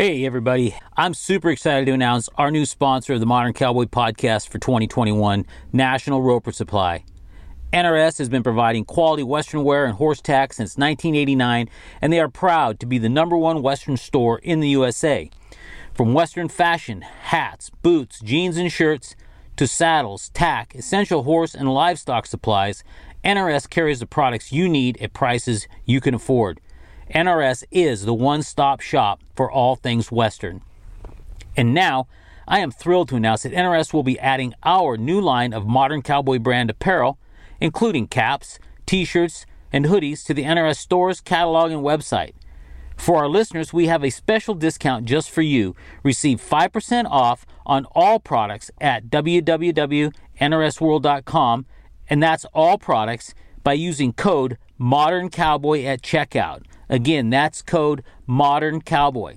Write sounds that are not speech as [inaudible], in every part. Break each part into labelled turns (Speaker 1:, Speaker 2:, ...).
Speaker 1: Hey, everybody. I'm super excited to announce our new sponsor of the Modern Cowboy podcast for 2021 National Roper Supply. NRS has been providing quality Western wear and horse tack since 1989, and they are proud to be the number one Western store in the USA. From Western fashion, hats, boots, jeans, and shirts, to saddles, tack, essential horse and livestock supplies, NRS carries the products you need at prices you can afford. NRS is the one stop shop for all things Western. And now, I am thrilled to announce that NRS will be adding our new line of modern cowboy brand apparel, including caps, t shirts, and hoodies to the NRS stores, catalog, and website. For our listeners, we have a special discount just for you. Receive 5% off on all products at www.nrsworld.com, and that's all products by using code Modern Cowboy at checkout. Again, that's code Modern Cowboy.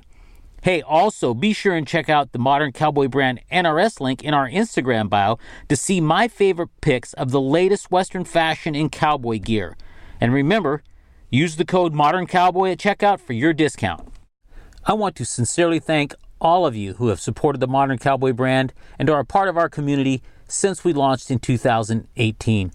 Speaker 1: Hey, also be sure and check out the Modern Cowboy brand NRS link in our Instagram bio to see my favorite pics of the latest Western fashion in cowboy gear. And remember, use the code Modern Cowboy at checkout for your discount. I want to sincerely thank all of you who have supported the Modern Cowboy brand and are a part of our community since we launched in 2018.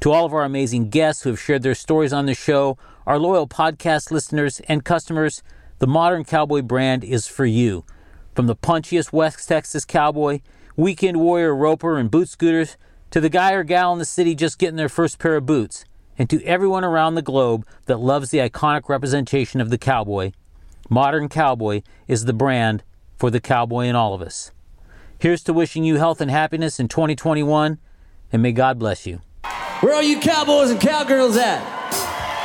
Speaker 1: To all of our amazing guests who have shared their stories on the show, our loyal podcast listeners and customers, the Modern Cowboy brand is for you. From the punchiest West Texas cowboy, weekend warrior roper, and boot scooters, to the guy or gal in the city just getting their first pair of boots, and to everyone around the globe that loves the iconic representation of the cowboy, Modern Cowboy is the brand for the cowboy in all of us. Here's to wishing you health and happiness in 2021, and may God bless you.
Speaker 2: Where are you cowboys and cowgirls at?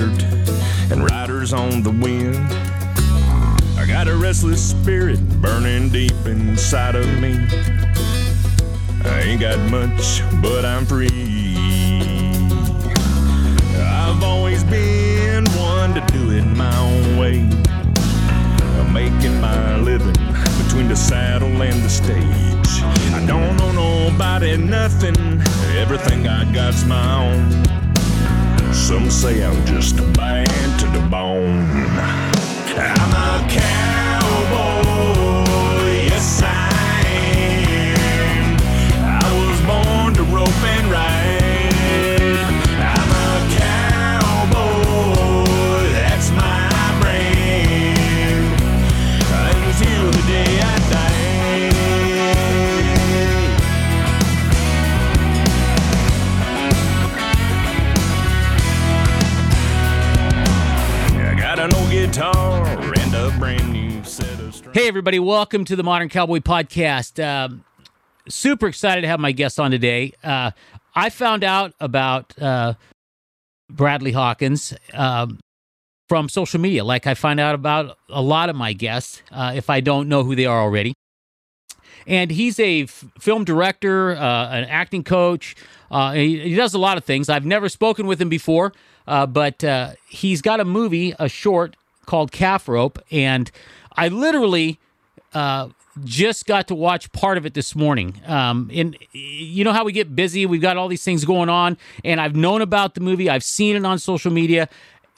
Speaker 3: Desert and riders on the wind. I got a restless spirit burning deep inside of me. I ain't got much, but I'm free. I've always been one to do it my own way. I'm making my living between the saddle and the stage. I don't owe nobody nothing, everything I got's my own. Some say I'm just a bad to the bone. I'm a cowboy,
Speaker 1: Hey, everybody, welcome to the Modern Cowboy Podcast. Um, super excited to have my guest on today. Uh, I found out about uh, Bradley Hawkins um, from social media, like I find out about a lot of my guests uh, if I don't know who they are already. And he's a f- film director, uh, an acting coach. Uh, he, he does a lot of things. I've never spoken with him before, uh, but he's got a movie, a short called Calf Rope, and I literally uh, just got to watch part of it this morning. Um, and you know how we get busy, we've got all these things going on, and I've known about the movie, I've seen it on social media,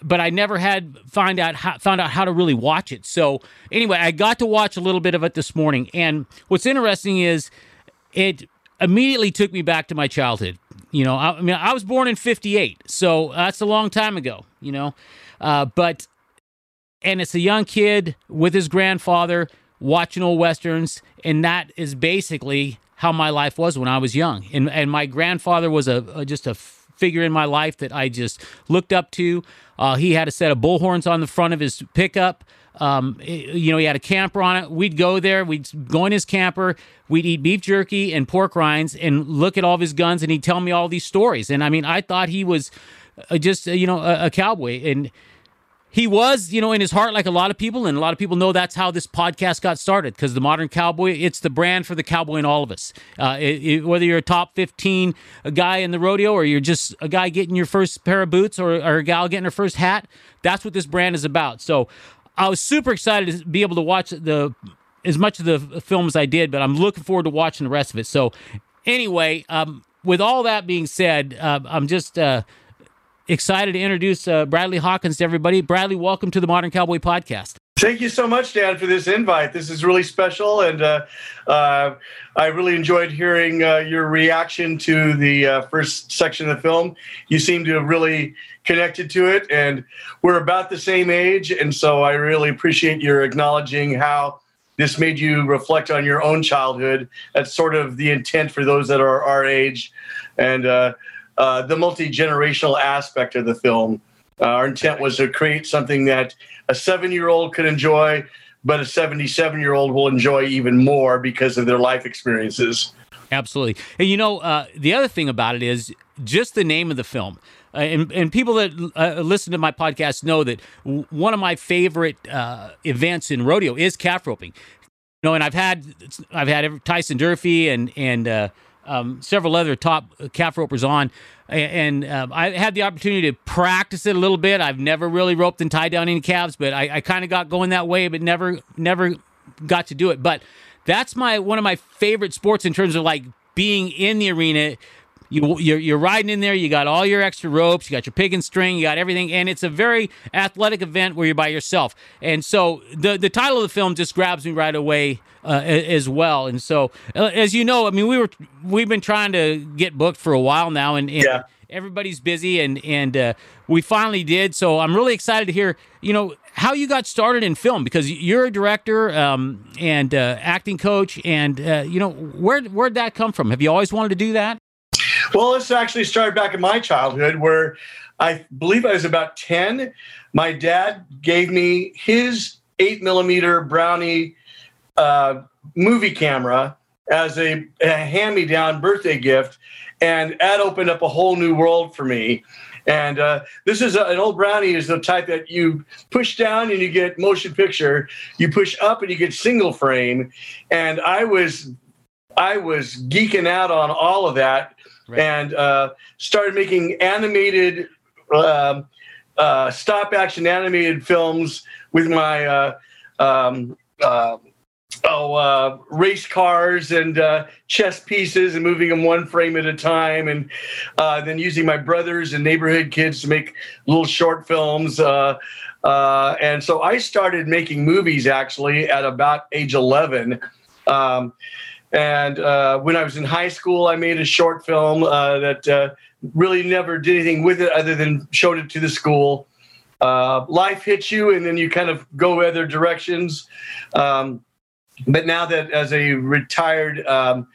Speaker 1: but I never had find out how, found out how to really watch it. So anyway, I got to watch a little bit of it this morning, and what's interesting is it immediately took me back to my childhood. You know, I, I mean, I was born in '58, so that's a long time ago. You know, uh, but and it's a young kid with his grandfather watching old westerns, and that is basically how my life was when I was young. And and my grandfather was a, a just a figure in my life that I just looked up to. Uh, he had a set of bullhorns on the front of his pickup. Um, it- you know, he had a camper on it. We'd go there. We'd go in his camper. We'd eat beef jerky and pork rinds and look at all of his guns. And he'd tell me all these stories. And I mean, I thought he was uh, just uh, you know a, a cowboy and he was, you know, in his heart, like a lot of people, and a lot of people know that's how this podcast got started. Because the modern cowboy, it's the brand for the cowboy in all of us. Uh, it, it- whether you're a top 15 guy in the rodeo, or you're just a guy getting your first pair of boots, or, or a gal getting her first hat, that's what this brand is about. So, I was super excited to be able to watch the as much of the film as I did, but I'm looking forward to watching the rest of it. So, anyway, um, with all that being said, uh, I'm just. Uh, excited to introduce uh, Bradley Hawkins to everybody. Bradley, welcome to the Modern Cowboy Podcast.
Speaker 4: Thank you so much, Dan, for this invite. This is really special, and uh, uh, I really enjoyed hearing uh, your reaction to the uh, first section of the film. You seem to have really connected to it, and we're about the same age, and so I really appreciate your acknowledging how this made you reflect on your own childhood. That's sort of the intent for those that are our age, and uh, uh, the multi generational aspect of the film. Uh, our intent was to create something that a seven year old could enjoy, but a 77 year old will enjoy even more because of their life experiences.
Speaker 1: Absolutely. And you know, uh, the other thing about it is just the name of the film. Uh, and, and people that uh, listen to my podcast know that w- one of my favorite uh, events in rodeo is calf roping. You know, and I've had I've had Tyson Durfee and and uh, um, several other top calf ropers on, A- and um, I had the opportunity to practice it a little bit. I've never really roped and tied down any calves, but I, I kind of got going that way, but never never got to do it. But that's my one of my favorite sports in terms of like being in the arena. You, you're, you're riding in there. You got all your extra ropes. You got your piggin' string. You got everything, and it's a very athletic event where you're by yourself. And so the the title of the film just grabs me right away uh, as well. And so, uh, as you know, I mean, we were we've been trying to get booked for a while now, and, and
Speaker 4: Yeah.
Speaker 1: everybody's busy, and and uh, we finally did. So I'm really excited to hear, you know, how you got started in film because you're a director um, and uh, acting coach, and uh, you know, where where'd that come from? Have you always wanted to do that?
Speaker 4: Well, this actually started back in my childhood where I believe I was about 10. My dad gave me his eight millimeter Brownie uh, movie camera as a, a hand me down birthday gift. And that opened up a whole new world for me. And uh, this is a, an old brownie is the type that you push down and you get motion picture. You push up and you get single frame. And I was I was geeking out on all of that
Speaker 1: Right.
Speaker 4: and uh, started making animated um, uh, stop action animated films with my uh, um, uh, oh uh, race cars and uh, chess pieces and moving them one frame at a time and then using my brothers and neighborhood kids to make little short films and so I started making movies actually at about age 11 um, and uh, when I was in high school, I made a short film uh, that uh, really never did anything with it other than showed it to the school. Uh, life hits you, and then you kind of go other directions. Um, but now that, as a retired um,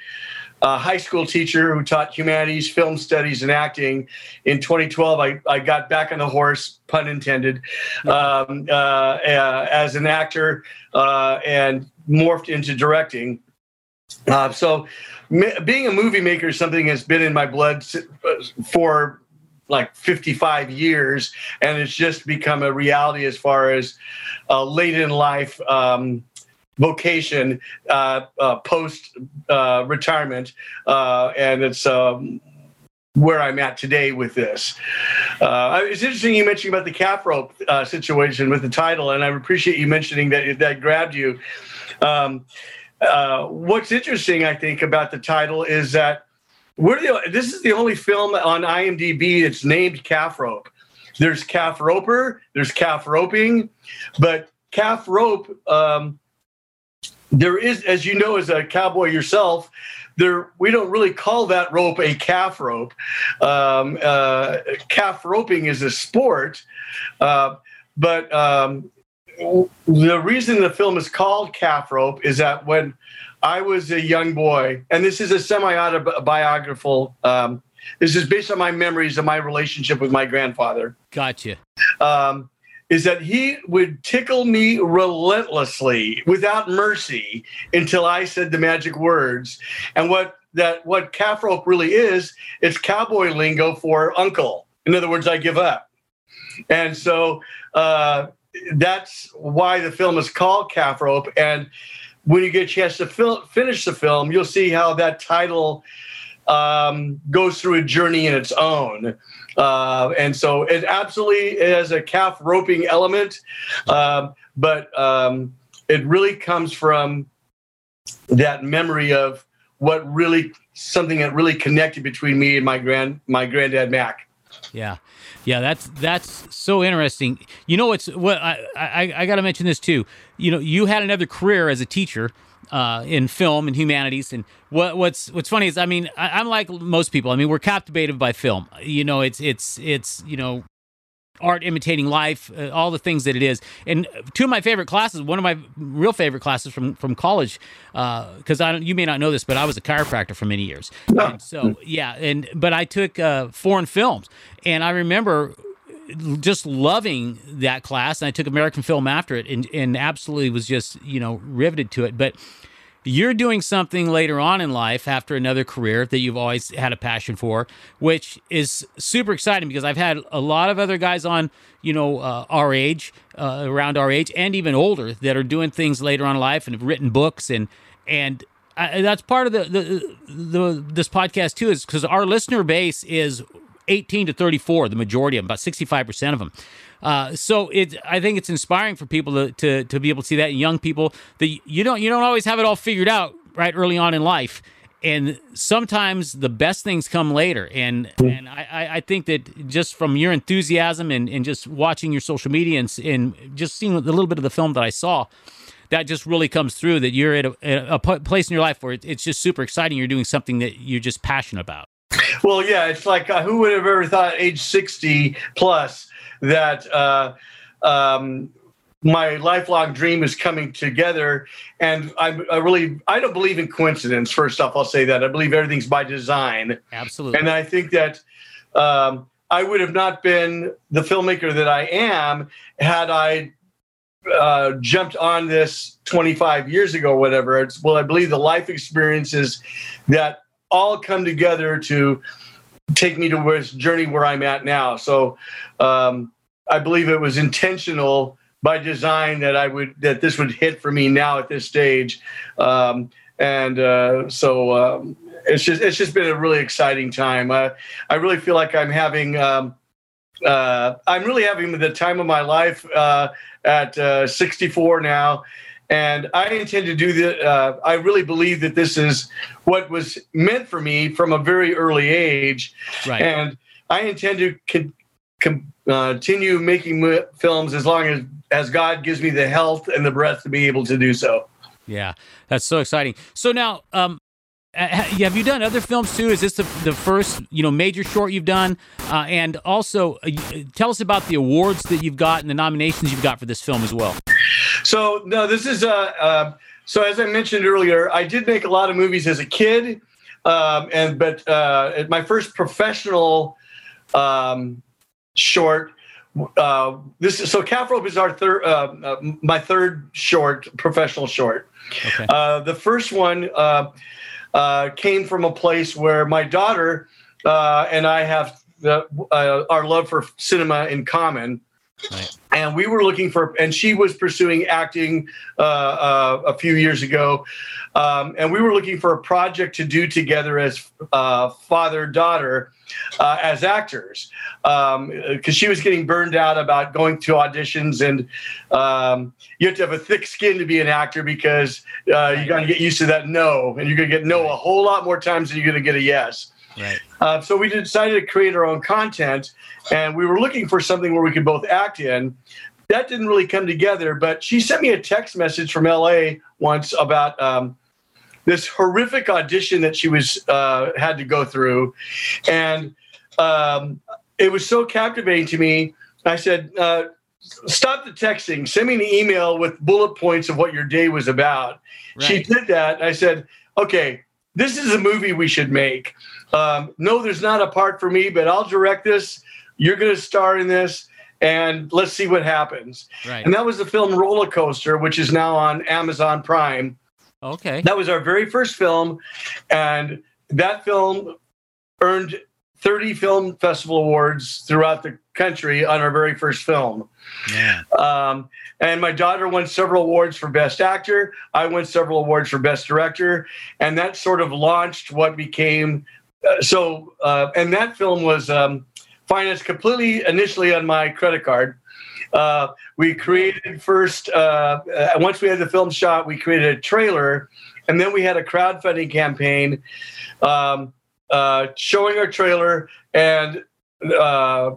Speaker 4: uh, high school teacher who taught humanities, film studies, and acting, in 2012, I, I got back on the horse, pun intended, um, uh, as an actor and morphed into directing. Uh, so, ma- being a movie maker is something that's been in my blood for like 55 years, and it's just become a reality as far as uh, late in life um, vocation uh, uh, post uh, retirement, uh, and it's. Um, where I'm at today with this. Uh, it's interesting you mentioned about the calf rope uh, situation with the title, and I appreciate you mentioning that that grabbed you. Um, uh, what's interesting, I think, about the title is that we're the this is the only film on IMDb that's named calf rope. There's calf roper, there's calf roping, but calf rope. Um, there is, as you know, as a cowboy yourself, there we don't really call that rope a calf rope. Um, uh, calf roping is a sport, uh, but um, the reason the film is called Calf Rope is that when I was a young boy, and this is a semi-autobiographical. Um, this is based on my memories of my relationship with my grandfather.
Speaker 1: Gotcha.
Speaker 4: Um, is that he would tickle me relentlessly without mercy until I said the magic words. And what that what calf rope really is, it's cowboy lingo for uncle. In other words, I give up. And so uh, that's why the film is called Calf Rope. And when you get a chance to fil- finish the film, you'll see how that title um, goes through a journey in its own. Uh, and so it absolutely has a calf roping element, um, but um, it really comes from that memory of what really something that really connected between me and my grand my granddad Mac.
Speaker 1: Yeah, yeah, that's that's so interesting. You know, what's what I I, I got to mention this too. You know, you had another career as a teacher uh, in film and humanities. And what, what's what's funny is, I mean, I, am like most people. I mean, we're captivated by film. You know, it's it's it's you know, art imitating life, uh, all the things that it is. And two of my favorite classes, one of my real favorite classes from from college, because uh, I don't, you may not know this, but I was a chiropractor for many years. And so yeah, and but I took uh, foreign films, and I remember just loving that class and I took American film after it and, and absolutely was just, you know, riveted to it. But you're doing something later on in life after another career that you've always had a passion for, which is super exciting because I've had a lot of other guys on, you know, uh, our age, uh, around our age, and even older that are doing things later on in life and have written books and and I, that's part of the, the the this podcast too is because our listener base is 18 to 34, the majority of them, about 65% of them. Uh, so it, I think it's inspiring for people to, to, to be able to see that in young people that you don't, you don't always have it all figured out right early on in life. And sometimes the best things come later. And, and I, I think that just from your enthusiasm and, and just watching your social media and, and just seeing a little bit of the film that I saw, that just really comes through that you're at a, a place in your life where it's just super exciting. You're doing something that you're just passionate about.
Speaker 4: Well, yeah, it's like uh, who would have ever thought age 60 plus that uh, um, my lifelong dream is coming together. And I, I, really, I don't believe in coincidence. First off, I'll say that I believe everything's by design.
Speaker 1: Absolutely.
Speaker 4: And I think that um, I would have not been the filmmaker that I am had I uh, jumped on this 25 years ago, whatever. It's well, I believe the life experiences that all come together to take me to this journey where I'm at now. So um, I believe it was intentional by design that I would that this would hit for me now at this stage, um, and uh, so um, it's just it's just been a really exciting time. Uh, I really feel like I'm having. Um, uh, I'm really having the time of my life uh, at uh, 64 now, and I intend to do that. Uh, I really believe that this is what was meant for me from a very early age.
Speaker 1: Right.
Speaker 4: And I intend to con- con- uh, continue making films as long as, as God gives me the health and the breath to be able to do so.
Speaker 1: Yeah, that's so exciting. So now, um, have you done other films too? Is this the, the first you know major short you've done? Uh, and also, uh, tell us about the awards that you've got and the nominations you've got for this film as well.
Speaker 4: So no, this is uh, uh, so as I mentioned earlier, I did make a lot of movies as a kid, um, and but uh, my first professional um, short. Uh, this is so Calf Rope is our third, uh, uh, my third short, professional short. Okay. Uh, the first one uh, uh, came from a place where my daughter uh, and I have the, uh, our love for cinema in common. Right. And we were looking for, and she was pursuing acting uh, uh, a few years ago. Um, and we were looking for a project to do together as uh, father daughter uh, as actors. Because um, she was getting burned out about going to auditions and um, you have to have a thick skin to be an actor because uh, you're going to get used to that no and you're going to get no a whole lot more times than you're going to get a yes
Speaker 1: Right.
Speaker 4: Uh, so we decided to create our own content, and we were looking for something where we could both act in. That didn't really come together, but she sent me a text message from LA once about um, this horrific audition that she was uh, had to go through, and um, it was so captivating to me. I said, uh, "Stop the texting. Send me an email with bullet points of what your day was about." Right. She did that. I said, "Okay, this is a movie we should make." Um, no, there's not a part for me, but I'll direct this. You're going to star in this. and let's see what happens.
Speaker 1: Right.
Speaker 4: And that was the film Roller Coaster, which is now on Amazon Prime.
Speaker 1: Okay.
Speaker 4: That was our very first film, and that film earned 30 film festival awards throughout the country on our very first film.
Speaker 1: Yeah.
Speaker 4: Um, and my daughter won several awards for Best Actor. I won several awards for Best Director, and that sort of launched what became. Uh, so, uh, and that film was um, financed completely initially on my credit card. Uh, we created first, uh, uh, once we had the film shot, we created a trailer, and then we had a crowdfunding campaign um, uh, showing our trailer, and uh,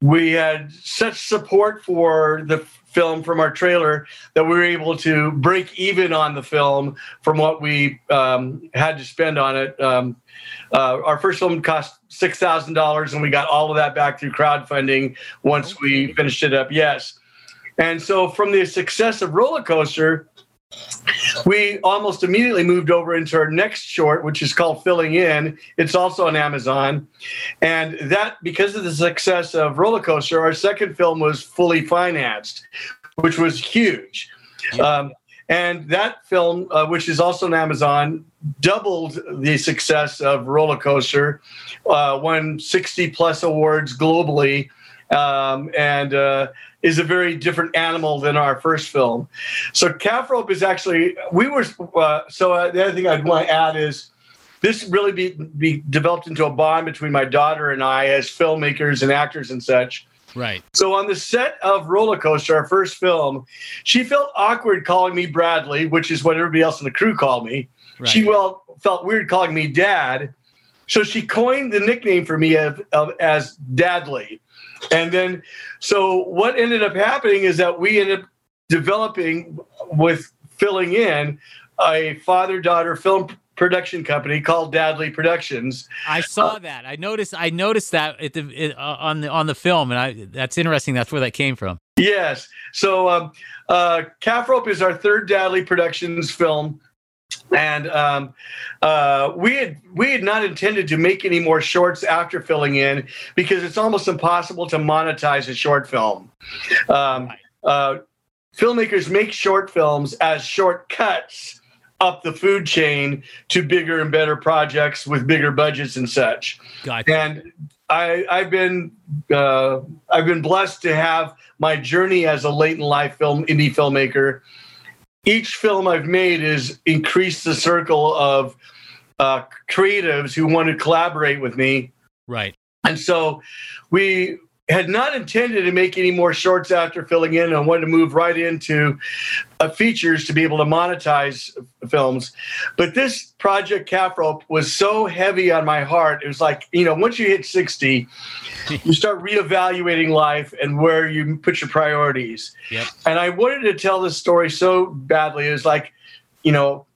Speaker 4: we had such support for the film from our trailer that we were able to break even on the film from what we um, had to spend on it. Um, uh, our first film cost six thousand dollars, and we got all of that back through crowdfunding once we finished it up. Yes, and so from the success of Roller Coaster, we almost immediately moved over into our next short, which is called Filling In. It's also on Amazon. And that, because of the success of Roller Coaster, our second film was fully financed, which was huge. Um, and that film, uh, which is also on Amazon, doubled the success of Roller Coaster, uh, won 60 plus awards globally, um, and uh, is a very different animal than our first film. So Calf Rope is actually we were uh, so uh, the other thing I'd want to add is this really be, be developed into a bond between my daughter and I as filmmakers and actors and such.
Speaker 1: Right.
Speaker 4: So on the set of Roller Coaster, our first film, she felt awkward calling me Bradley, which is what everybody else in the crew called me.
Speaker 1: Right.
Speaker 4: She well felt weird calling me Dad, so she coined the nickname for me of, of, as Dadley. And then, so what ended up happening is that we ended up developing with filling in a father-daughter film production company called Dadley Productions.
Speaker 1: I saw that. I noticed. I noticed that at the it, uh, on the on the film, and I that's interesting. That's where that came from.
Speaker 4: Yes. So, um, uh, Calf Rope is our third Dadley Productions film, and um, uh, we had we had not intended to make any more shorts after filling in because it's almost impossible to monetize a short film. Um, uh, filmmakers make short films as shortcuts up the food chain to bigger and better projects with bigger budgets and such.
Speaker 1: Gotcha.
Speaker 4: And I, I've been uh, I've been blessed to have my journey as a late in life film indie filmmaker. Each film I've made has increased the circle of uh, creatives who want to collaborate with me,
Speaker 1: Right.
Speaker 4: and so we had not intended to make any more shorts after filling in and wanted to move right into uh, features to be able to monetize films. But this project, Calf Rope, was so heavy on my heart. It was like, you know, once you hit 60, you start reevaluating life and where you put your priorities.
Speaker 1: Yep.
Speaker 4: And I wanted to tell this story so badly. It was like, you know,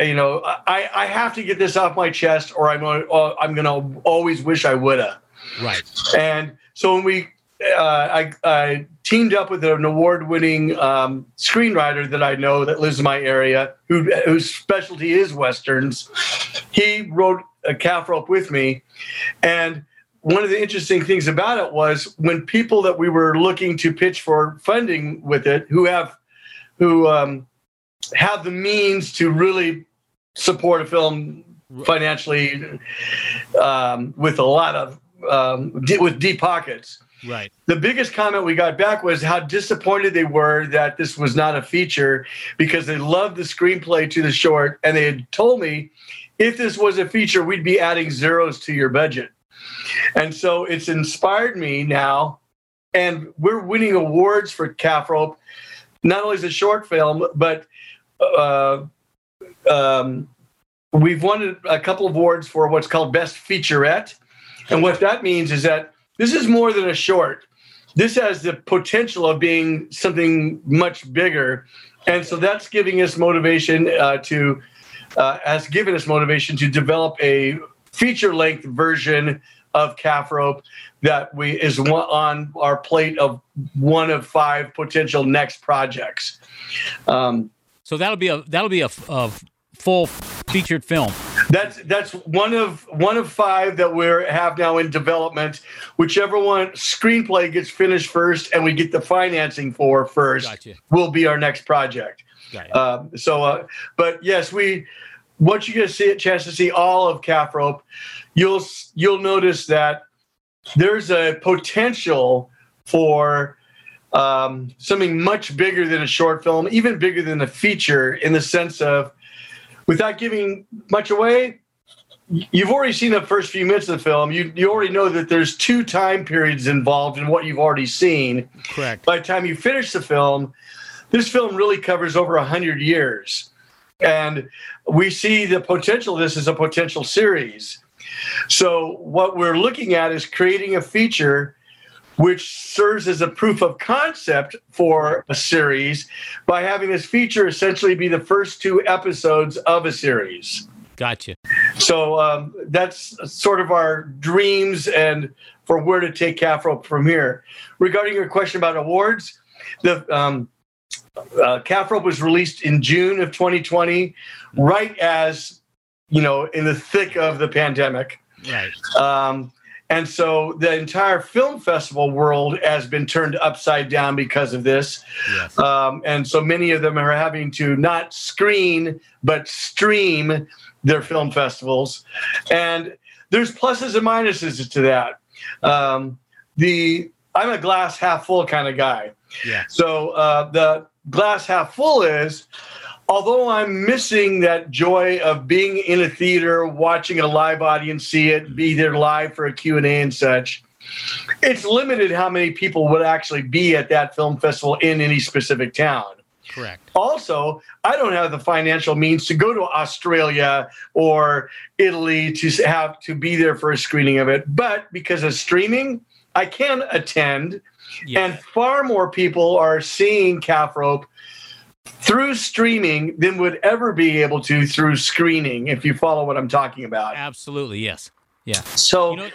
Speaker 4: you know, I, I have to get this off my chest, or I'm gonna, or I'm gonna always wish I woulda.
Speaker 1: Right.
Speaker 4: And so when we, uh, I, I teamed up with an award-winning um, screenwriter that I know that lives in my area, who whose specialty is westerns. He wrote a calf rope with me, and one of the interesting things about it was when people that we were looking to pitch for funding with it, who have, who um, have the means to really support a film financially um, with a lot of um, d- with deep pockets.
Speaker 1: Right.
Speaker 4: The biggest comment we got back was how disappointed they were that this was not a feature because they loved the screenplay to the short and they had told me if this was a feature, we'd be adding zeros to your budget. And so it's inspired me now, and we're winning awards for Calf Rope, not only as a short film, but uh, um, we've won a couple of awards for what's called Best Featurette. And what that means is that this is more than a short. This has the potential of being something much bigger. And so that's giving us motivation uh, to, uh, has given us motivation to develop a feature length version of Calf Rope that we is one, on our plate of one of five potential next projects. Um,
Speaker 1: So that'll be a that'll be a, a full featured film.
Speaker 4: That's that's one of one of five that we have now in development. Whichever one screenplay gets finished first, and we get the financing for first,
Speaker 1: Gotcha.
Speaker 4: will be our next project. Um, so, uh, but yes, we once you get a see, chance to see all of Calf Rope, you'll you'll notice that there's a potential for um, something much bigger than a short film, even bigger than a feature, in the sense of, without giving much away. You've already seen the first few minutes of the film. You you already know that there's two time periods involved in what you've already seen
Speaker 1: Correct.
Speaker 4: by the time you finish the film, this film really covers over 100 years. And we see the potential of this as a potential series. So, what we're looking at is creating a feature which serves as a proof of concept for a series by having this feature essentially be the first two episodes of a series.
Speaker 1: Gotcha.
Speaker 4: So um, that's sort of our dreams and for where to take Calf Rope from here. Regarding your question about awards, the um, uh, Calf Rope was released in June of 2020, right as you know, in the thick of the pandemic.
Speaker 1: Right.
Speaker 4: Um, and so the entire film festival world has been turned upside down because of this.
Speaker 1: Yes.
Speaker 4: Um, and so many of them are having to not screen, but stream their film festivals. And there's pluses and minuses to that. Um, the I'm a glass half full kind of guy.
Speaker 1: Yeah.
Speaker 4: So uh, the glass half full is, although I'm missing that joy of being in a theater, watching a live audience see it, be there live for a Q and A and such. It's limited how many people would actually be at that film festival in any specific town.
Speaker 1: Correct.
Speaker 4: Also, I don't have the financial means to go to Australia or Italy to have to be there for a screening of it. But because of streaming, I can attend,
Speaker 1: Yeah.
Speaker 4: and far more people are seeing Calf Rope through streaming than would ever be able to through screening. If you follow what I'm talking about.
Speaker 1: Absolutely. Yes. Yeah.
Speaker 4: So.
Speaker 1: You know.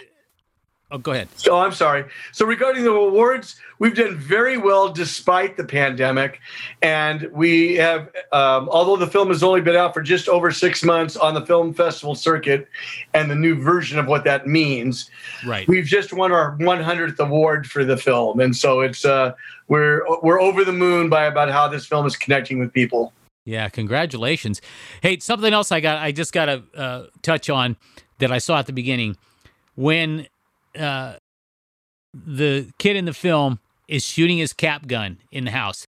Speaker 1: Oh, go ahead.
Speaker 4: Oh, I'm sorry. So regarding the awards, we've done very well despite the pandemic, and we have, um, although the film has only been out for just over six months on the film festival circuit, and the new version of what that means,
Speaker 1: Right.
Speaker 4: we've just won our 100th award for the film, and so it's uh, we're we're over the moon by about how this film is connecting with people.
Speaker 1: Yeah, congratulations. Hey, something else I got I just got to uh, touch on that I saw at the beginning when uh, the kid in the film is shooting his cap gun in the house.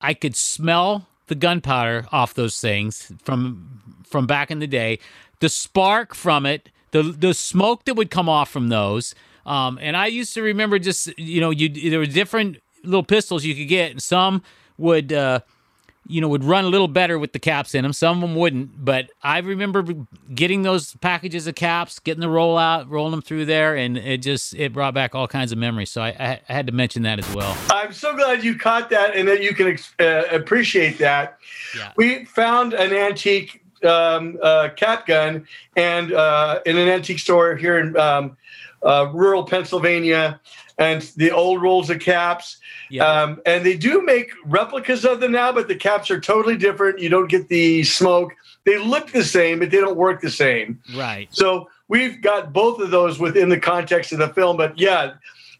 Speaker 1: I could smell the gunpowder off those things from from back in the day. The spark from it, the the smoke that would come off from those. Um, and I used to remember just you know you there were different little pistols you could get, and some would uh, you know would run a little better with the caps in them. Some of them wouldn't, but I remember getting those packages of caps, getting the roll out, rolling them through there, and it just it brought back all kinds of memories. So I, I, had to mention that as well.
Speaker 4: I'm so glad you caught that and that you can uh, appreciate that.
Speaker 1: Yeah.
Speaker 4: We found an antique um, uh, cap gun and uh, in an antique store here in um, uh, rural Pennsylvania, and the old rolls of caps.
Speaker 1: Yeah.
Speaker 4: Um, and they do make replicas of them now, but the caps are totally different. You don't get the smoke. They look the same, but they don't work the same.
Speaker 1: Right.
Speaker 4: So we've got both of those within the context of the film. But yeah,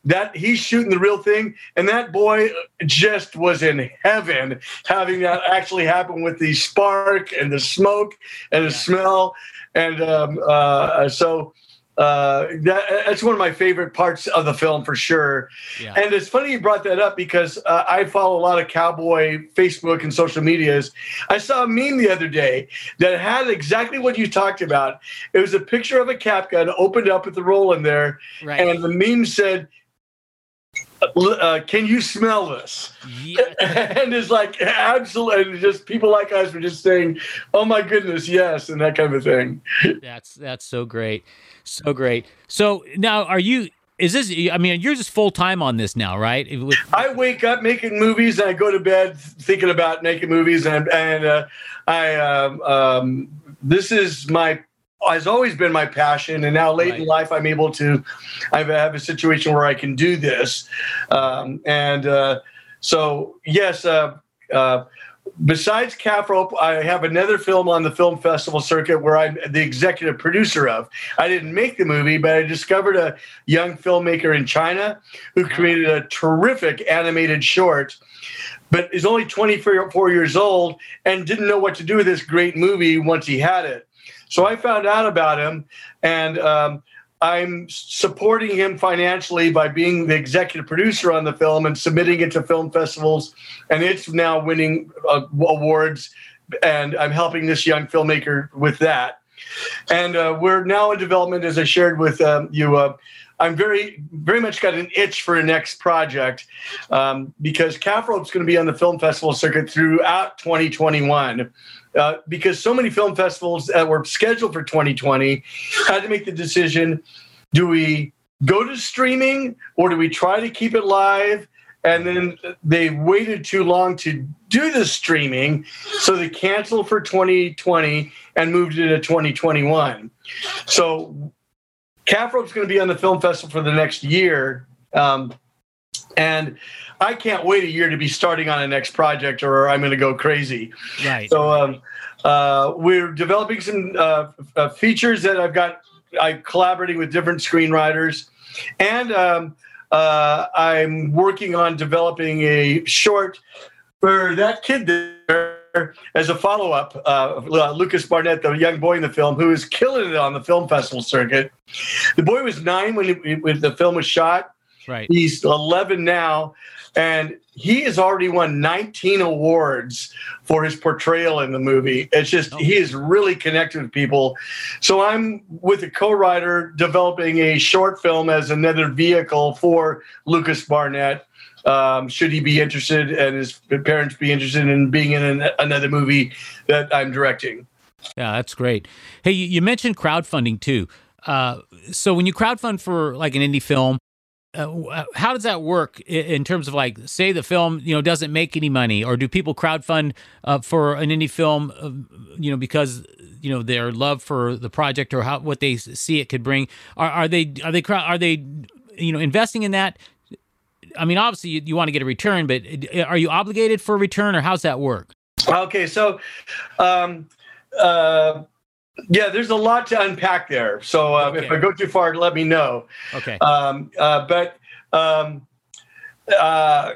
Speaker 4: that he's shooting the real thing, and that boy just was in heaven having that actually happen with the spark and the smoke and the
Speaker 1: Yeah.
Speaker 4: smell, and um, uh, so. Uh, that, that's one of my favorite parts of the film for sure.
Speaker 1: Yeah.
Speaker 4: And it's funny you brought that up because uh, I follow a lot of cowboy Facebook and social medias. I saw a meme the other day that had exactly what you talked about. It was a picture of a cap gun opened up with the roll in there,
Speaker 1: Right.
Speaker 4: and the meme said, uh, "Can you smell this?"
Speaker 1: yeah. [laughs]
Speaker 4: and it's like absolutely, and just people like us were just saying, "Oh my goodness, yes," and that kind of thing.
Speaker 1: That's that's so great, so great. So now, are you? Is this? I mean, you're just full time on this now, right? It was-
Speaker 4: I wake up making movies, and I go to bed thinking about making movies, and and uh, I um, um, this is my has always been my passion, and now late in life, I'm able to. I have a situation where I can do this, um, and uh, so yes, uh, uh, besides Calf Rope, I have another film on the film festival circuit where I'm the executive producer of. I didn't make the movie, but I discovered a young filmmaker in China who created a terrific animated short, but is only 24 years old and didn't know what to do with this great movie once he had it. So I found out about him and. Um, I'm supporting him financially by being the executive producer on the film and submitting it to film festivals, and it's now winning uh, awards. And I'm helping this young filmmaker with that. And uh, we're now in development, as I shared with um, you. Uh, I'm very, very much got an itch for a next project um, because Calf Rope's going to be on the film festival circuit throughout 2021. Uh, because so many film festivals that were scheduled for 2020 had to make the decision do we go to streaming or do we try to keep it live? And then they waited too long to do the streaming, so they canceled for 2020 and moved it to 2021. So Calf Rope's going to be on the film festival for the next year. Um, and I can't wait a year to be starting on a next project, or I'm going to go crazy.
Speaker 1: Right.
Speaker 4: So um, uh, we're developing some uh, uh, features that I've got. I'm collaborating with different screenwriters, and um, uh, I'm working on developing a short for that kid there as a follow up. Uh, Lucas Barnett, the young boy in the film, who is killing it on the film festival circuit. The boy was nine when, it, when the film was shot.
Speaker 1: Right.
Speaker 4: He's 11 now, and he has already won 19 awards for his portrayal in the movie. It's just
Speaker 1: Oh.
Speaker 4: he is really connected with people. So I'm with a co-writer developing a short film as another vehicle for Lucas Barnett. Um, should he be interested and his parents be interested in being in an, another movie that I'm directing?
Speaker 1: Yeah, that's great. Hey, you, you mentioned crowdfunding too. Uh, so when you crowdfund for like an indie film, uh, how does that work in, in terms of like, say the film you know doesn't make any money, or do people crowdfund uh, for an indie film, uh, you know, because you know their love for the project or how what they see it could bring? Are, are they are they crowd are they you know investing in that? I mean, obviously you, you want to get a return, but uh, are you obligated for a return, or how's that work?
Speaker 4: Okay, so um, uh, yeah, there's a lot to unpack there. So uh, if I go too far, let me know.
Speaker 1: Okay.
Speaker 4: Um, uh, but um, uh,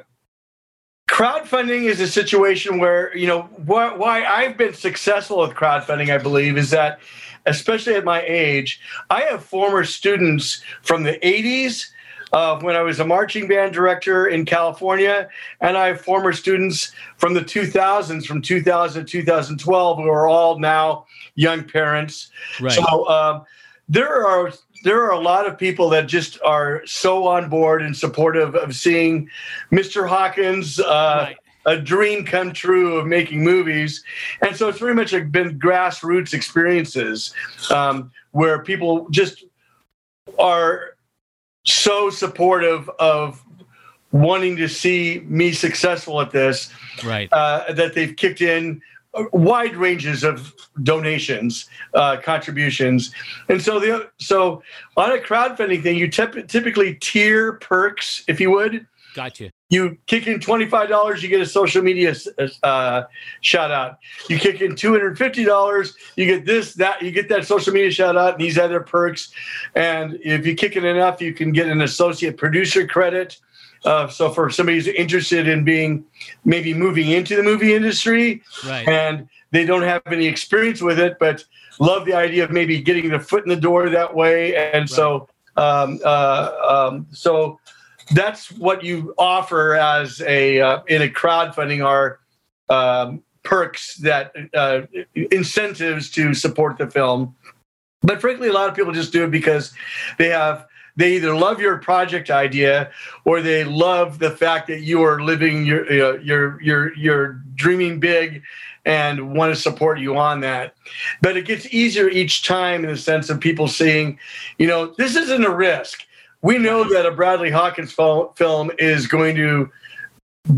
Speaker 4: crowdfunding is a situation where you know wh- why I've been successful with crowdfunding. I believe is that, especially at my age, I have former students from the '80s. Uh, when I was a marching band director in California, and I have former students from the 2000s, from 2000 to 2012, who are all now young parents.
Speaker 1: Right.
Speaker 4: So um, there are there are a lot of people that just are so on board and supportive of seeing Mr. Hawkins. Uh,
Speaker 1: Right.
Speaker 4: A dream come true of making movies, and so it's very much been grassroots experiences um, where people just are so supportive of wanting to see me successful at this
Speaker 1: Right.
Speaker 4: uh, that they've kicked in wide ranges of donations, uh, contributions, and so the so on a crowdfunding thing, you typ- typically tier perks, if you would.
Speaker 1: Gotcha.
Speaker 4: You kick in twenty five dollars, you get a social media uh, shout out. You kick in two hundred fifty dollars, you get this, that, you get that social media shout out, and these other perks. And if you kick in enough, you can get an associate producer credit. Uh, so for somebody who's interested in being maybe moving into the movie industry,
Speaker 1: Right.
Speaker 4: and they don't have any experience with it, but love the idea of maybe getting their foot in the door that way. And so, um, uh, um, so that's what you offer as a uh, in a crowdfunding are um, perks that uh, incentives to support the film. But frankly, a lot of people just do it because they have they either love your project idea or they love the fact that you are living your uh, your your your dreaming big and want to support you on that. But it gets easier each time in the sense of people seeing, you know, this isn't a risk. We know that a Bradley Hawkins fil- film is going to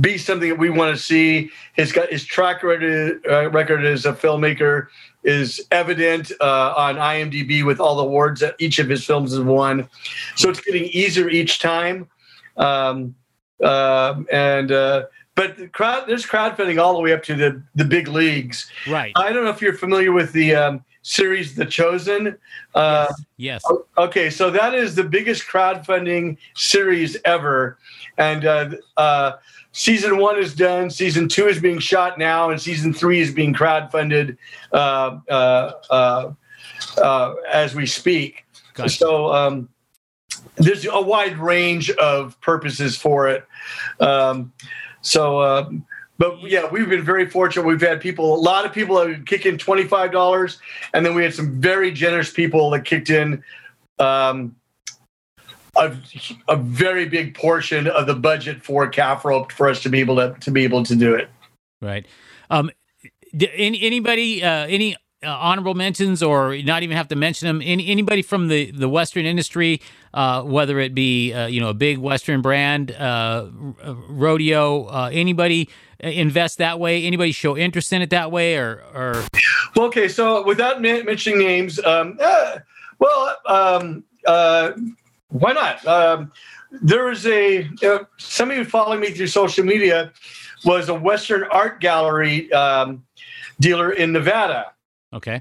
Speaker 4: be something that we want to see. His got his track record, uh, record as a filmmaker is evident uh, on IMDb with all the awards that each of his films has won. So it's getting easier each time. Um, um and uh, but the crowd there's crowdfunding all the way up to the the big leagues.
Speaker 1: Right.
Speaker 4: I don't know if you're familiar with the um, series The Chosen. Uh,
Speaker 1: yes.
Speaker 4: Okay, so that is the biggest crowdfunding series ever, and uh, uh, season one is done. Season two is being shot now, and season three is being crowdfunded uh, uh, uh, uh, as we speak.
Speaker 1: Gotcha.
Speaker 4: So um, there's a wide range of purposes for it. Um, so. Um, but yeah, we've been very fortunate. We've had people, a lot of people have kicked in twenty five dollars, and then we had some very generous people that kicked in um, a, a very big portion of the budget for calf rope for us to be able to to be able to do it.
Speaker 1: Right. Um, any, anybody, uh, any uh, honorable mentions, or not even have to mention them? Any, anybody from the, the Western industry, uh, whether it be uh, you know a big Western brand, uh, r- rodeo, uh, anybody invest that way? Anybody show interest in it that way, or or
Speaker 4: Well, okay, so without men- mentioning names, um, uh, well, um, uh, why not? Um, there was a uh, some of you following me through social media was a Western art gallery um, dealer in Nevada.
Speaker 1: okay,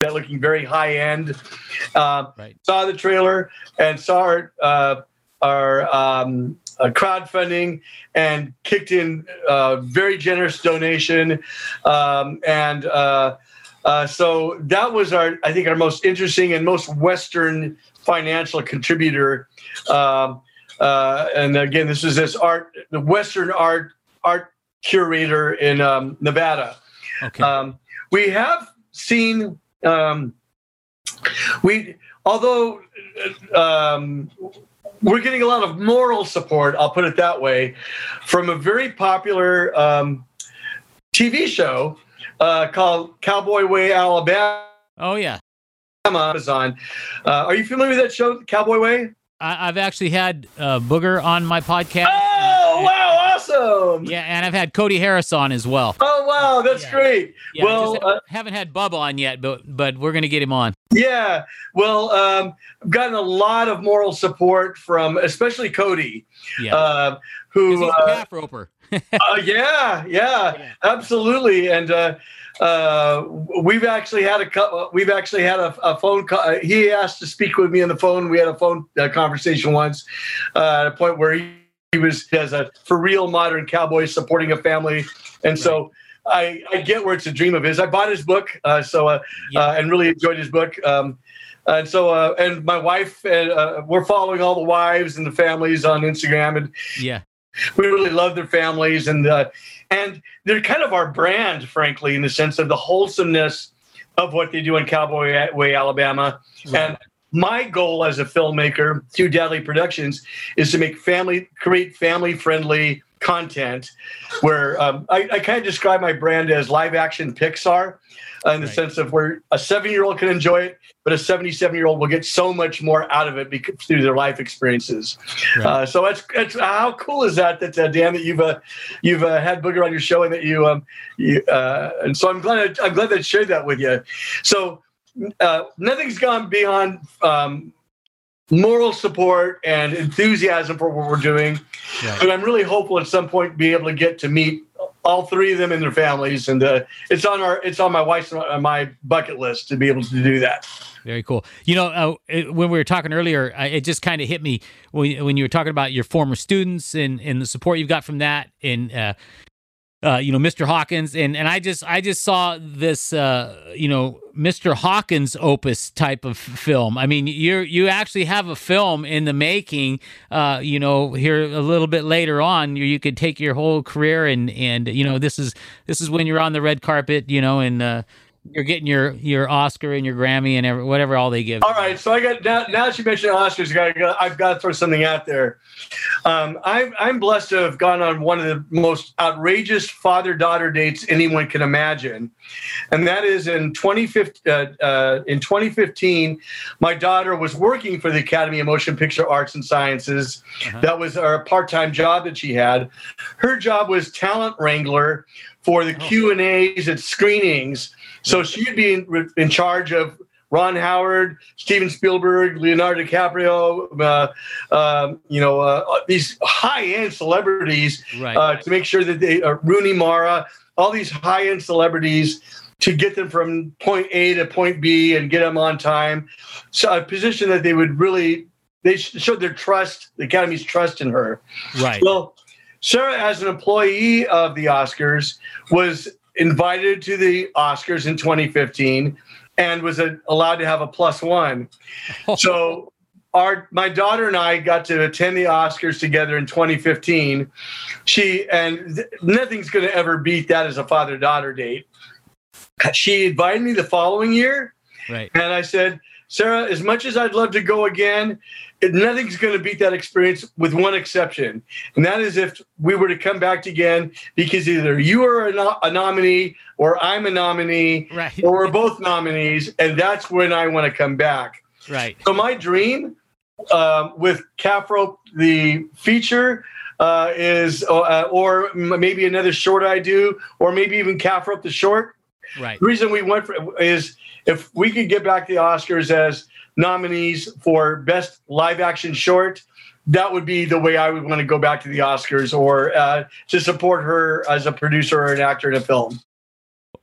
Speaker 4: that looking very high end. Uh,
Speaker 1: Right.
Speaker 4: Saw the trailer and saw our, uh, our um, uh, crowdfunding and kicked in a very generous donation. Um, and uh, uh, so that was our, I think, our most interesting and most Western financial contributor. Um, uh, and again, this is this art, the Western art art curator in um, Nevada.
Speaker 1: okay,
Speaker 4: Um, we have seen um, we although um, we're getting a lot of moral support. I'll put it that way from a very popular um, TV show uh, called Cowboy Way Alabama.
Speaker 1: oh yeah.
Speaker 4: Amazon. Uh, are you familiar with that show, Cowboy Way?
Speaker 1: I, I've actually had uh, Booger on my podcast.
Speaker 4: Oh awesome!
Speaker 1: Yeah, and I've had Cody Harris on as well.
Speaker 4: Oh wow, that's
Speaker 1: Yeah.
Speaker 4: great.
Speaker 1: Yeah,
Speaker 4: well, uh,
Speaker 1: haven't, had Bubba on yet, but but we're gonna get him on.
Speaker 4: Yeah, well, um, I've gotten a lot of moral support from, especially Cody,
Speaker 1: Yeah,
Speaker 4: uh, who,
Speaker 1: he's a
Speaker 4: uh,
Speaker 1: calf roper. [laughs]
Speaker 4: uh, yeah, yeah, absolutely, and uh, uh, we've actually had a we've actually had a, a phone call. uh, He asked to speak with me on the phone. We had a phone uh, conversation once uh, at a point where he, he was as a for real modern cowboy supporting a family, and so. I, I get where it's a dream of his. I bought his book, uh, so uh,
Speaker 1: Yeah.
Speaker 4: uh, and really enjoyed his book. Um, and so, uh, and my wife, and uh, we're following all the wives and the families on Instagram, and
Speaker 1: Yeah,
Speaker 4: we really love their families, and uh, and they're kind of our brand, frankly, in the sense of the wholesomeness of what they do in Cowboy Way, Alabama. And my goal as a filmmaker through Dadley Productions is to make family, create family-friendly content, where um, I, I kind of describe my brand as live-action Pixar. uh, In the
Speaker 1: Right.
Speaker 4: sense of where a seven-year-old can enjoy it, but a seventy-seven-year-old will get so much more out of it because, through their life experiences.
Speaker 1: Right.
Speaker 4: Uh, so that's, that's how cool is that that uh, Dan that you've uh, you've uh, had Booger on your show and that you um you, uh, and so I'm glad I'm glad that I shared that with you. So uh, nothing's gone beyond um, moral support and enthusiasm for what we're doing,
Speaker 1: Right.
Speaker 4: but I'm really hopeful at some point be able to get to meet all three of them and their families, and uh, it's on our it's on my wife's on my bucket list to be able to do that.
Speaker 1: Very cool. You know, uh, it, when we were talking earlier, I, it just kind of hit me when, when you were talking about your former students and, and the support you've got from that, and uh, uh, you know, Mr. Hawkins, and and I just I just saw this, uh, you know, Mr. Hawkins opus type of film. I mean, you you actually have a film in the making. Uh, you know, here a little bit later on, you, you could take your whole career and and you know, this is this is when you're on the red carpet, you know, and. You're getting your your Oscar and your Grammy and every, whatever all they give.
Speaker 4: All right, so I got now. Now that you mentioned Oscars, I got, I've got to throw something out there. Um, I'm I'm blessed to have gone on one of the most outrageous father-daughter dates anyone can imagine, and that is in 2015. Uh, uh, in 2015, my daughter was working for the Academy of Motion Picture Arts and Sciences.
Speaker 1: Uh-huh.
Speaker 4: That was a part-time job that she had. Her job was talent wrangler for the
Speaker 1: Oh.
Speaker 4: Q and A's at screenings. So she'd be in, in charge of Ron Howard, Steven Spielberg, Leonardo DiCaprio, uh, uh, you know, uh, these high-end celebrities
Speaker 1: Right.
Speaker 4: uh, to make sure that they, uh, Rooney Mara, all these high-end celebrities to get them from point A to point B and get them on time. So a position that they would really, they showed their trust, the Academy's trust in her.
Speaker 1: right.
Speaker 4: Well, Sarah, as an employee of the Oscars, was invited to the Oscars in 2015 and was uh allowed to have a plus one. [laughs] So, our my daughter and I got to attend the Oscars together in 2015. She and th- nothing's going to ever beat that as a father daughter date. She invited me the following year,
Speaker 1: right.
Speaker 4: and I said, Sarah, as much as I'd love to go again, nothing's going to beat that experience with one exception. And that is if we were to come back again because either you are a, no- a nominee or I'm a nominee
Speaker 1: Right.
Speaker 4: or we're both nominees. And that's when I want to come back.
Speaker 1: Right.
Speaker 4: So my dream um, with Calf Rope, the feature, uh, is uh, or maybe another short I do, or maybe even Calf Rope the short.
Speaker 1: Right.
Speaker 4: The reason we went for is if we could get back the Oscars as nominees for best live action short, that would be the way I would want to go back to the Oscars or uh, to support her as a producer or an actor in a film.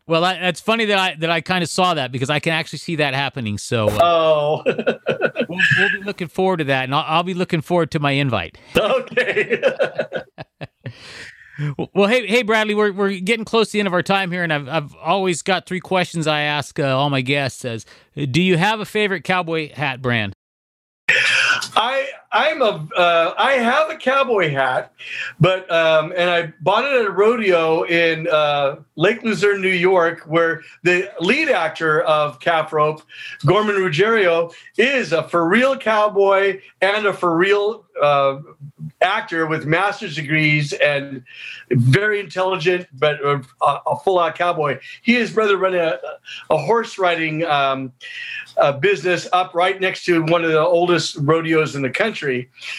Speaker 1: Well, it's funny that I that I kind of saw that because I can actually see that happening. So uh,
Speaker 4: Oh, [laughs]
Speaker 1: we'll, we'll be looking forward to that, and I'll, I'll be looking forward to my invite.
Speaker 4: okay. [laughs]
Speaker 1: Well, hey, hey, Bradley, we're we're getting close to the end of our time here, and I've I've always got three questions I ask uh, all my guests. As do you have a favorite cowboy hat brand?
Speaker 4: I I'm a uh, I have a cowboy hat, but um, and I bought it at a rodeo in uh, Lake Luzerne, New York, where the lead actor of Calf Rope, Gorman Ruggiero, is a for real cowboy and a for real uh, actor with master's degrees and very intelligent, but a, a full out cowboy. He is brother running a, a horse riding. Um, uh, business up right next to one of the oldest rodeos in the country.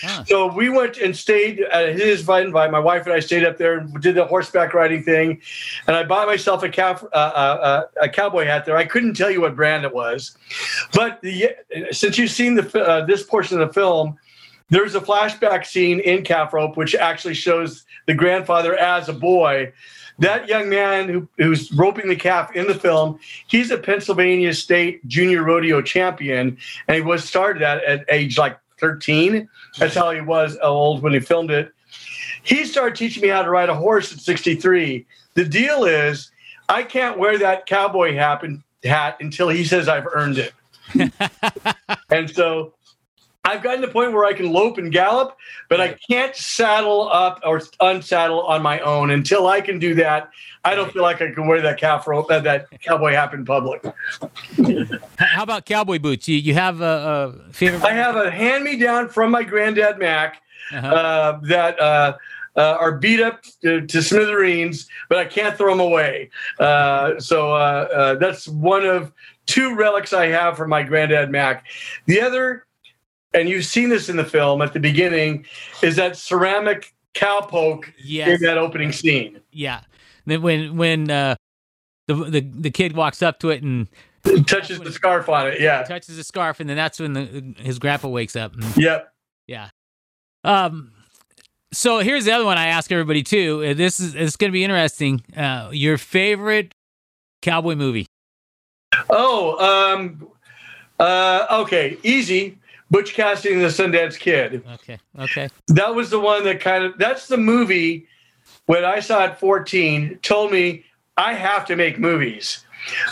Speaker 1: Ah.
Speaker 4: So we went and stayed at his invite. My wife and I stayed up there and did the horseback riding thing. And I bought myself a, calf, uh, uh, uh, a cowboy hat there. I couldn't tell you what brand it was, but the, since you've seen the uh, this portion of the film. There's a flashback scene in Calf Rope, which actually shows the grandfather as a boy. That young man who, who's roping the calf in the film, he's a Pennsylvania State Junior Rodeo champion, and he was started at at age like 13. That's how he was uh, old when he filmed it. He started teaching me how to ride a horse at 63. The deal is, I can't wear that cowboy hat, hat until he says I've earned it. [laughs] and so I've gotten to the point where I can lope and gallop, but I can't saddle up or unsaddle on my own. Until I can do that, I don't feel like I can wear that calf rope, uh, that cowboy hat in public.
Speaker 1: How about cowboy boots? You you have a, a favorite?
Speaker 4: I have a hand me down from my granddad Mac
Speaker 1: Uh-huh.
Speaker 4: uh, that uh, uh, are beat up to, to smithereens, but I can't throw them away. Uh, so uh, uh, that's one of two relics I have from my granddad Mac. The other, and you've seen this in the film at the beginning, is that ceramic cowpoke
Speaker 1: yes.
Speaker 4: in that opening scene.
Speaker 1: Yeah. Then when when uh, the the the kid walks up to it and
Speaker 4: It touches the scarf on it. Yeah.
Speaker 1: touches the scarf, and then that's when the his grandpa wakes up. And-
Speaker 4: Yep.
Speaker 1: Yeah. Um. So here's the other one I ask everybody too. Uh, This is it's going to be interesting. Uh, your favorite cowboy movie?
Speaker 4: Oh, um, uh, okay. Easy. Butch Cassidy and the Sundance Kid.
Speaker 1: Okay. Okay.
Speaker 4: that was the one that kind of that's the movie when I saw it 14 told me I have to make movies.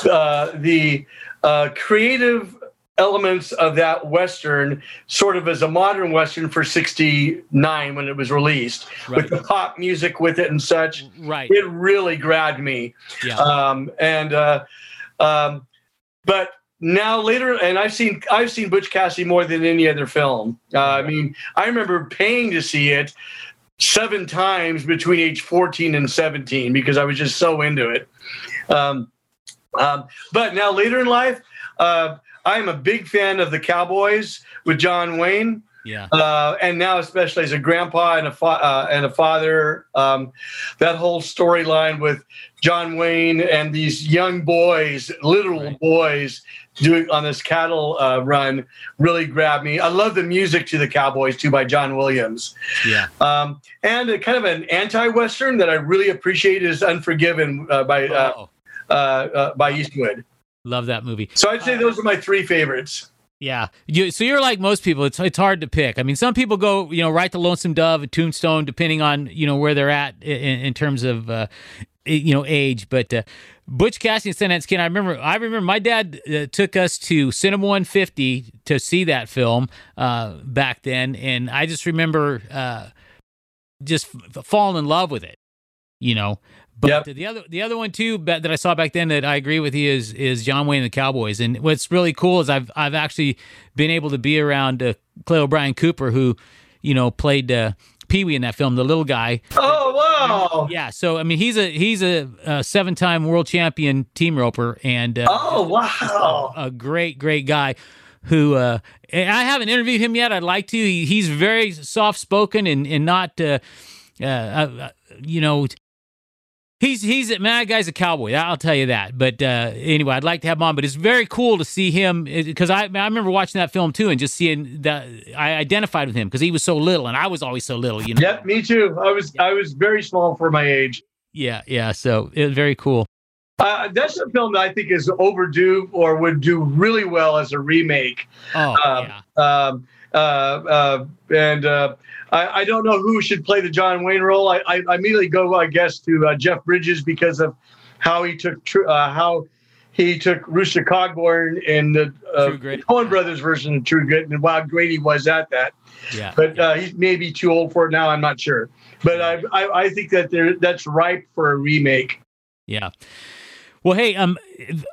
Speaker 4: Uh, the uh, creative elements of that western sort of as a modern western for 69 when it was released
Speaker 1: Right.
Speaker 4: with the pop music with it and such
Speaker 1: Right.
Speaker 4: it really grabbed me
Speaker 1: Yeah.
Speaker 4: um, and uh, um, but now later and i've seen i've seen butch cassidy more than any other film uh, i mean i remember paying to see it seven times between age 14 and 17 because i was just so into it um, um, but now later in life uh, i'm a big fan of the cowboys with john wayne
Speaker 1: Yeah.
Speaker 4: uh, and now especially as a grandpa and a fa- uh, and a father, um, that whole storyline with John Wayne and these young boys, literal
Speaker 1: Right.
Speaker 4: boys, doing on this cattle uh, run really grabbed me. I love the music to the Cowboys too by John Williams,
Speaker 1: Yeah.
Speaker 4: um, and a kind of an anti-western that I really appreciate is Unforgiven uh, by uh,
Speaker 1: Oh,
Speaker 4: uh, uh, by Eastwood.
Speaker 1: love that movie.
Speaker 4: So I'd say those are my three favorites.
Speaker 1: Yeah. You, so you're like most people. It's it's hard to pick. I mean, some people go, you know, right to Lonesome Dove, a Tombstone, depending on you know where they're at in, in terms of uh, you know age. But uh, Butch Cassidy and Sundance Kid, I remember. I remember my dad uh, took us to Cinema 150 to see that film uh, back then, and I just remember uh, just f- falling in love with it. You know. But
Speaker 4: Yep.
Speaker 1: the other the other one too that I saw back then that I agree with you is is John Wayne and the Cowboys. And what's really cool is I've I've actually been able to be around uh, Clay O'Brien Cooper, who you know played uh, Pee Wee in that film, the little guy.
Speaker 4: Oh wow!
Speaker 1: Yeah, so I mean he's a he's a, a seven time world champion team roper and uh,
Speaker 4: Oh wow!
Speaker 1: a great great guy. Who uh, I haven't interviewed him yet. I'd like to. He, he's very soft spoken and and not uh, uh, uh, you know He's he's man, that guy's a cowboy. I'll tell you that. But uh, anyway, I'd like to have him on. But it's very cool to see him because I I remember watching that film too and just seeing that I identified with him because he was so little and I was always so little. You know.
Speaker 4: Yep, me too. I was I was very small for my age.
Speaker 1: Yeah, yeah. So it was very cool.
Speaker 4: Uh, that's a film that I think is overdue or would do really well as a remake.
Speaker 1: Oh
Speaker 4: Um,
Speaker 1: yeah.
Speaker 4: Um, uh, uh, and uh, I, I don't know who should play the John Wayne role. I, I, I immediately go, I guess, to uh, Jeff Bridges because of how he took tr- uh, how he took Rooster Cogburn in the uh, Coen Brothers version of True Grit, and how great he was at that.
Speaker 1: Yeah.
Speaker 4: But uh, he's maybe too old for it now. I'm not sure. But I, I, I think that there, that's ripe for a remake.
Speaker 1: Yeah. Well, hey, um,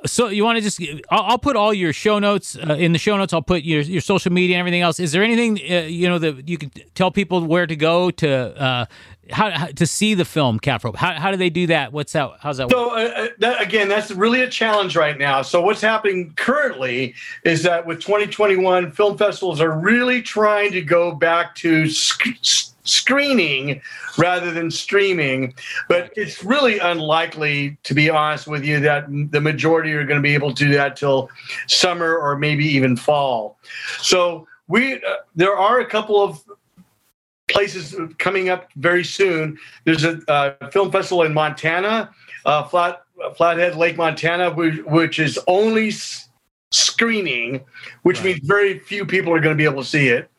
Speaker 1: so you want to just? I'll, I'll put all your show notes uh, in the show notes. I'll put your your social media and everything else. Is there anything uh, you know that you can tell people where to go to uh, how, how to see the film Calf Rope? How how do they do that? What's that? How's that?
Speaker 4: So uh, uh, that, again, that's really a challenge right now. So what's happening currently is that with 2021, film festivals are really trying to go back to sc- screening rather than streaming. But it's really unlikely, to be honest with you, that the majority are going to be able to do that till summer or maybe even fall. So we uh, there are a couple of places coming up very soon. There's a uh, film festival in Montana, uh, Flat Flathead Lake, Montana, which, which is only s- screening, which
Speaker 1: Right.
Speaker 4: means very few people are going to be able to see it.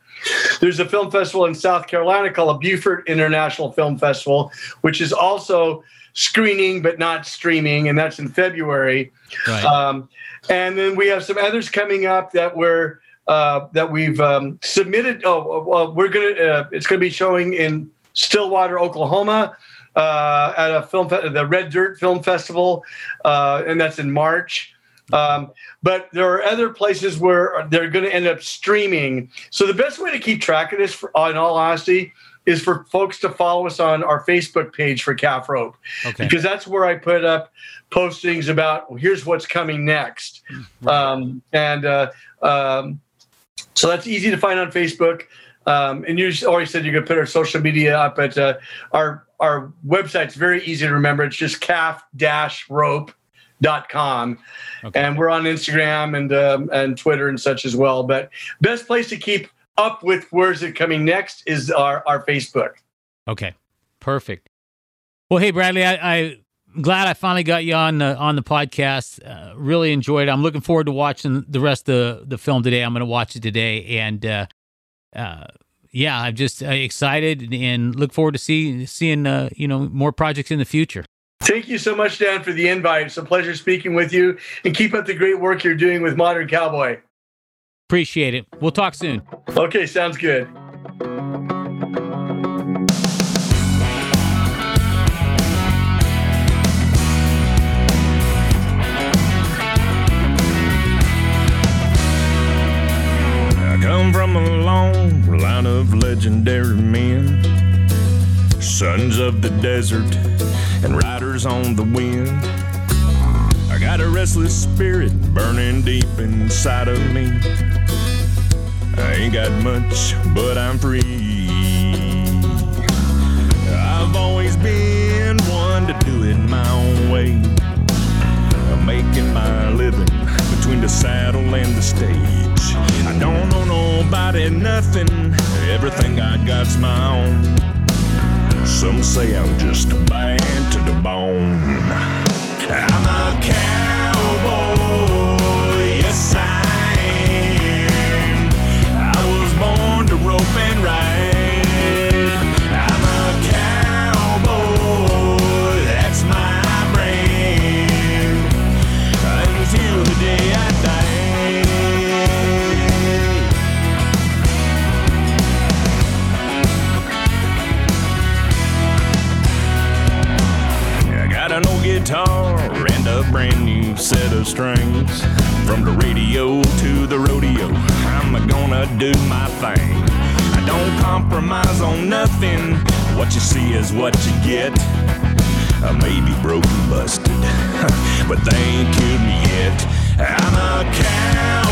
Speaker 4: There's a film festival in South Carolina called the Beaufort International Film Festival, which is also screening but not streaming, and that's in February.
Speaker 1: right.
Speaker 4: Um, and then we have some others coming up that we're uh, that we've um, submitted. Oh, well, we're gonna. Uh, it's gonna be showing in Stillwater, Oklahoma, uh, at a film, fe- the Red Dirt Film Festival, uh, and that's in March. Um, but there are other places where they're going to end up streaming. So the best way to keep track of this, for, in all honesty, is for folks to follow us on our Facebook page for Calf Rope
Speaker 1: okay.
Speaker 4: because that's where I put up postings about well, here's what's coming next, um, and uh, um, so that's easy to find on Facebook. Um, and you already said you could put our social media up, but uh, our our website's very easy to remember. It's just calf-rope.com.
Speaker 1: Okay.
Speaker 4: And we're on Instagram and um, and Twitter and such as well. But best place to keep up with where's it coming next is our, our Facebook.
Speaker 1: Okay, perfect. Well, hey Bradley, I, I glad I finally got you on the on the podcast. Uh, really enjoyed it. I'm looking forward to watching the rest of the, the film today. I'm going to watch it today, and uh, uh, yeah, I'm just uh, excited and look forward to see seeing uh, you know more projects in the future.
Speaker 4: Thank you so much, Dan, for the invite. It's a pleasure speaking with you, and keep up the great work you're doing with Modern Cowboy.
Speaker 1: Appreciate it. We'll talk soon.
Speaker 4: Okay, sounds good.
Speaker 3: I come from a long line of legendary men, sons of the desert and riders on the wind. I got a restless spirit burning deep inside of me. I ain't got much, but I'm free. I've always been one to do it my own way. I'm making my living between the saddle and the stage. I don't owe nobody nothing. Everything I got's my own. Some say I'm just bad to the bone. I'm a cowboy, yes I am. I was born to rope and ride. Guitar and a brand new set of strings. From the radio to the rodeo, I'm gonna do my thing. I don't compromise on nothing. What you see is what you get. I may be broken, busted, [laughs] but they ain't killed me yet. I'm a cow.